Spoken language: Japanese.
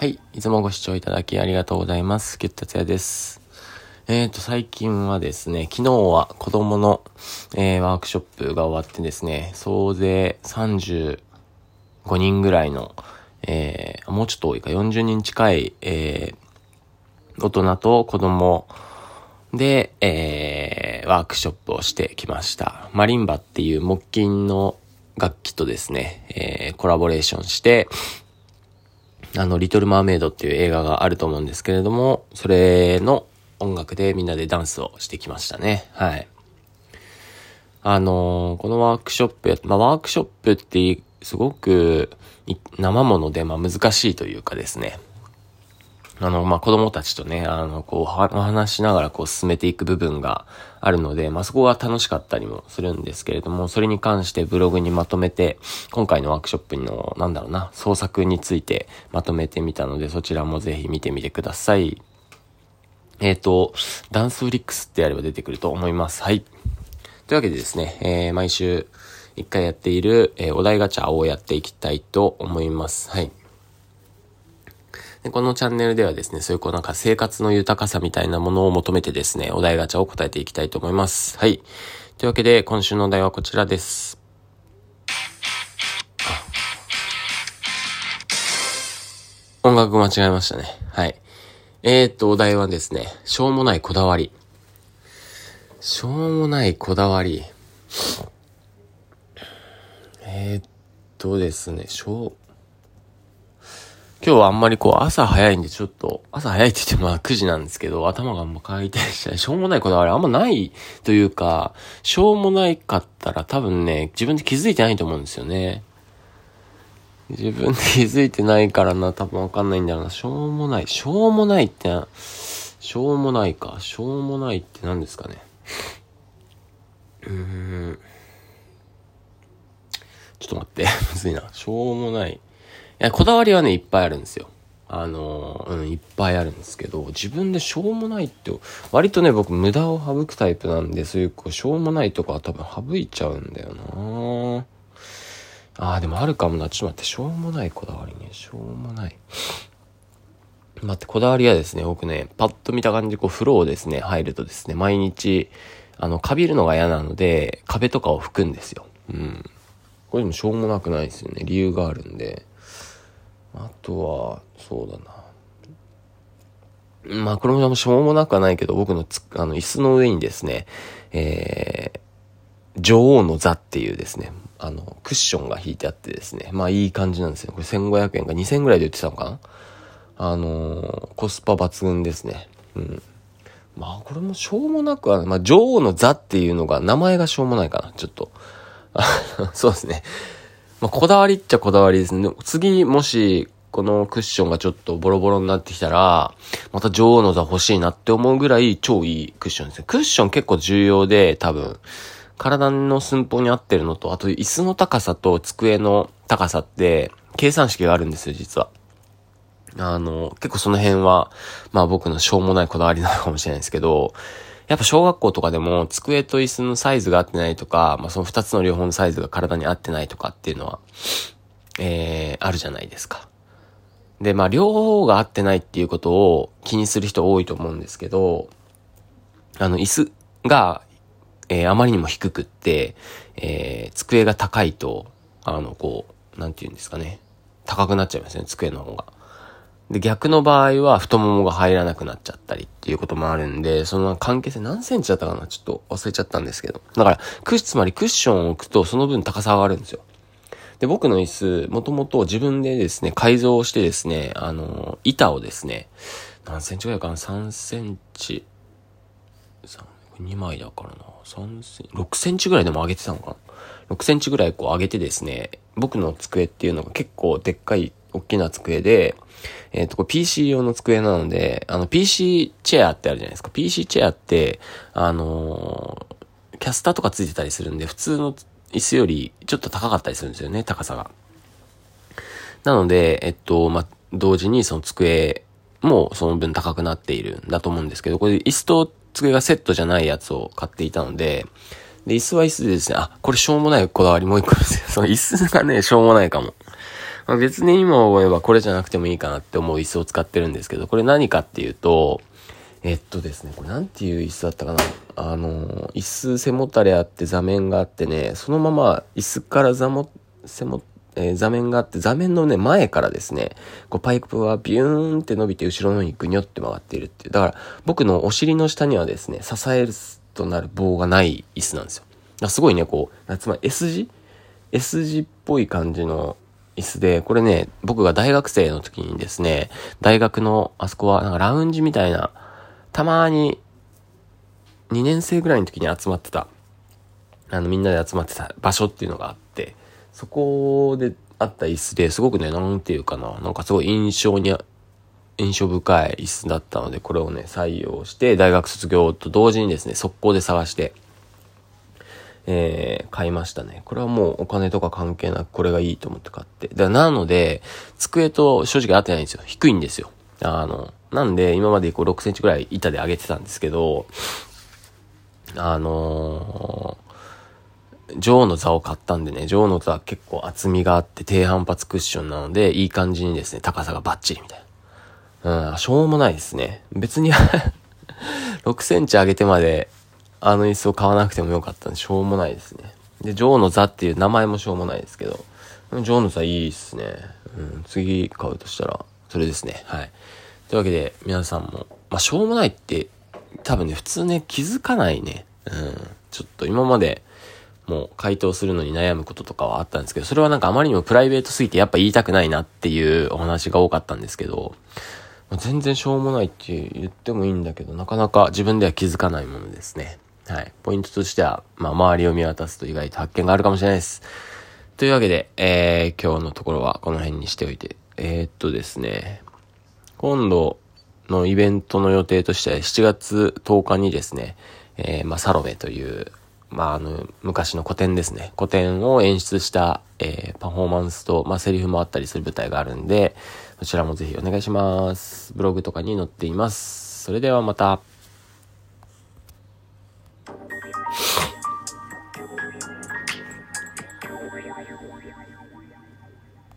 はい。いつもご視聴いただきありがとうございます。キュッツヤです。えっ、ー、と、最近はですね、昨日は子供の、えー、ワークショップが終わってですね、総勢35人ぐらいの、えー、もうちょっと多いか、40人近い、えー、大人と子供で、えー、ワークショップをしてきました。マリンバっていう木琴の楽器とですね、えー、コラボレーションして、あの、リトル・マーメイドっていう映画があると思うんですけれども、それの音楽でみんなでダンスをしてきましたね。はい。あの、このワークショップや、まあ、ワークショップってすごく生もので、まあ、難しいというかですね。あの、まあ、子供たちとね、あの、こう、話しながらこう進めていく部分があるので、まあ、そこが楽しかったりもするんですけれども、それに関してブログにまとめて、今回のワークショップの、なんだろうな、創作についてまとめてみたので、そちらもぜひ見てみてください。えっ、ー、と、ダンスフリックスってやれば出てくると思います。はい。というわけでですね、えー、毎週一回やっている、えー、お題ガチャをやっていきたいと思います。はい。でこのチャンネルではですね、そういうこうなんか生活の豊かさみたいなものを求めてですね、お題ガチャを答えていきたいと思います。はい。というわけで、今週のお題はこちらです。音楽間違えましたね。はい。えー、っと、お題はですね、しょうもないこだわり。しょうもないこだわり。えー、っとですね、しょう、今日はあんまりこう朝早いんでちょっと、朝早いって言ってもまあ9時なんですけど、頭があんま回転しない。しょうもないこだわりあんまないというか、しょうもないかったら多分ね、自分で気づいてないと思うんですよね。自分で気づいてないからな、多分わかんないんだろうな。しょうもない。しょうもないって、しょうもないか。しょうもないって何ですかね。うーん。ちょっと待って。むずいな。しょうもない。や、こだわりはね、いっぱいあるんですよ。あの、うん、いっぱいあるんですけど、自分でしょうもないって、割とね、僕無駄を省くタイプなんで、そういうこう、しょうもないとかは多分省いちゃうんだよなあー、でもあるかもな。ちょっと待って、しょうもないこだわりね。しょうもない。待って、こだわりはですね、僕ね、パッと見た感じ、こう、風呂をですね、入るとですね、毎日、あの、カビるのが嫌なので、壁とかを拭くんですよ。うん。これでもしょうもなくないですよね。理由があるんで。あとは、そうだな。まあ、これもしょうもなくはないけど、僕のつ、あの、椅子の上にですね、えー、女王の座っていうですね、あの、クッションが引いてあってですね、まあいい感じなんですよ。これ1500円か2000円ぐらいで売ってたのかな？あのー、コスパ抜群ですね。うん。まあこれもしょうもなくは、まあ女王の座っていうのが名前がしょうもないかな、ちょっと。そうですね。まあ、こだわりっちゃこだわりですね。次、もし、このクッションがちょっとボロボロになってきたら、また女王の座欲しいなって思うぐらい超いいクッションですね。クッション結構重要で、多分、体の寸法に合ってるのと、あと椅子の高さと机の高さって、計算式があるんですよ、実は。あの、結構その辺は、まあ僕のしょうもないこだわりなのかもしれないですけど、やっぱ小学校とかでも机と椅子のサイズが合ってないとか、まあその二つの両方のサイズが体に合ってないとかっていうのは、えー、あるじゃないですか。で、まあ両方が合ってないっていうことを気にする人多いと思うんですけど、あの椅子が、えー、あまりにも低くって、えー、机が高いと、あの、こう、なんて言うんですかね。高くなっちゃいますね、机の方が。で、逆の場合は太ももが入らなくなっちゃったりっていうこともあるんで、その関係性何センチだったかなちょっと忘れちゃったんですけど。だから、クッつまりクッションを置くとその分高さ上がるんですよ。で、僕の椅子、もともと自分でですね、改造してですね、あの、板をですね、何センチぐらいかな ?3 センチ。2枚だからな。3センチ、6センチぐらいでも上げてたのかな ?6 センチぐらいこう上げてですね、僕の机っていうのが結構でっかい、大きな机で、えっ、ー、と、PC 用の机なので、あの、PC チェアってあるじゃないですか。PC チェアって、あのー、キャスターとかついてたりするんで、普通の椅子よりちょっと高かったりするんですよね、高さが。なので、えっと、ま同時にその机もその分高くなっているんだと思うんですけど、これ椅子と机がセットじゃないやつを買っていたので、で、椅子は椅子でですね、あ、これしょうもないこだわりもう一個ですよ。その椅子がね、しょうもないかも。まあ、別に今思えばこれじゃなくてもいいかなって思う椅子を使ってるんですけど、これ何かっていうと、えっとですね、これなんていう椅子だったかな。あの、椅子背もたれあって座面があってね、そのまま椅子から座も、背も、えー、座面があって、座面のね、前からですね、こうパイプはビューンって伸びて後ろの方にぐにょって回っているっていう。だから、僕のお尻の下にはですね、支えるとなる棒がない椅子なんですよ。すごいね、こう、つまり S 字 ?S 字っぽい感じの椅子で、これね、僕が大学生の時にですね、大学のあそこはなんかラウンジみたいな、たまに2年生ぐらいの時に集まってた、あのみんなで集まってた場所っていうのがあって、そこであった椅子ですごくね、なんていうかな、なんかすごい印象に、印象深い椅子だったので、これをね、採用して、大学卒業と同時にですね、速攻で探して、えー、買いましたね。これはもうお金とか関係なくこれがいいと思って買って。だなので、机と正直合ってないんですよ。低いんですよ。あの、なんで今までこう6センチぐらい板で上げてたんですけど、あのー、女王の座を買ったんでね、女王の座結構厚みがあって低反発クッションなので、いい感じにですね、高さがバッチリみたいな。うん、しょうもないですね。別に 6センチ上げてまであの椅子を買わなくてもよかったんで、しょうもないですね。で、女王の座っていう名前もしょうもないですけど、女王の座いいっすね。うん、次買うとしたら、それですね。はい。というわけで、皆さんも、まあ、しょうもないって、多分ね、普通ね、気づかないね。うん。ちょっと今まで、もう回答するのに悩むこととかはあったんですけど、それはなんかあまりにもプライベートすぎてやっぱ言いたくないなっていうお話が多かったんですけど、全然しょうもないって言ってもいいんだけど、なかなか自分では気づかないものですね。はい。ポイントとしては、まあ、周りを見渡すと意外と発見があるかもしれないです。というわけで、えー、今日のところはこの辺にしておいて、えー、っとですね、今度のイベントの予定としては7月10日にですね、えー、まあ、サロベという、まあ、あの、昔の古典ですね。古典を演出した、えー、パフォーマンスと、まあ、セリフもあったりする舞台があるんで、そちらもぜひお願いします。ブログとかに載っています。それではまた。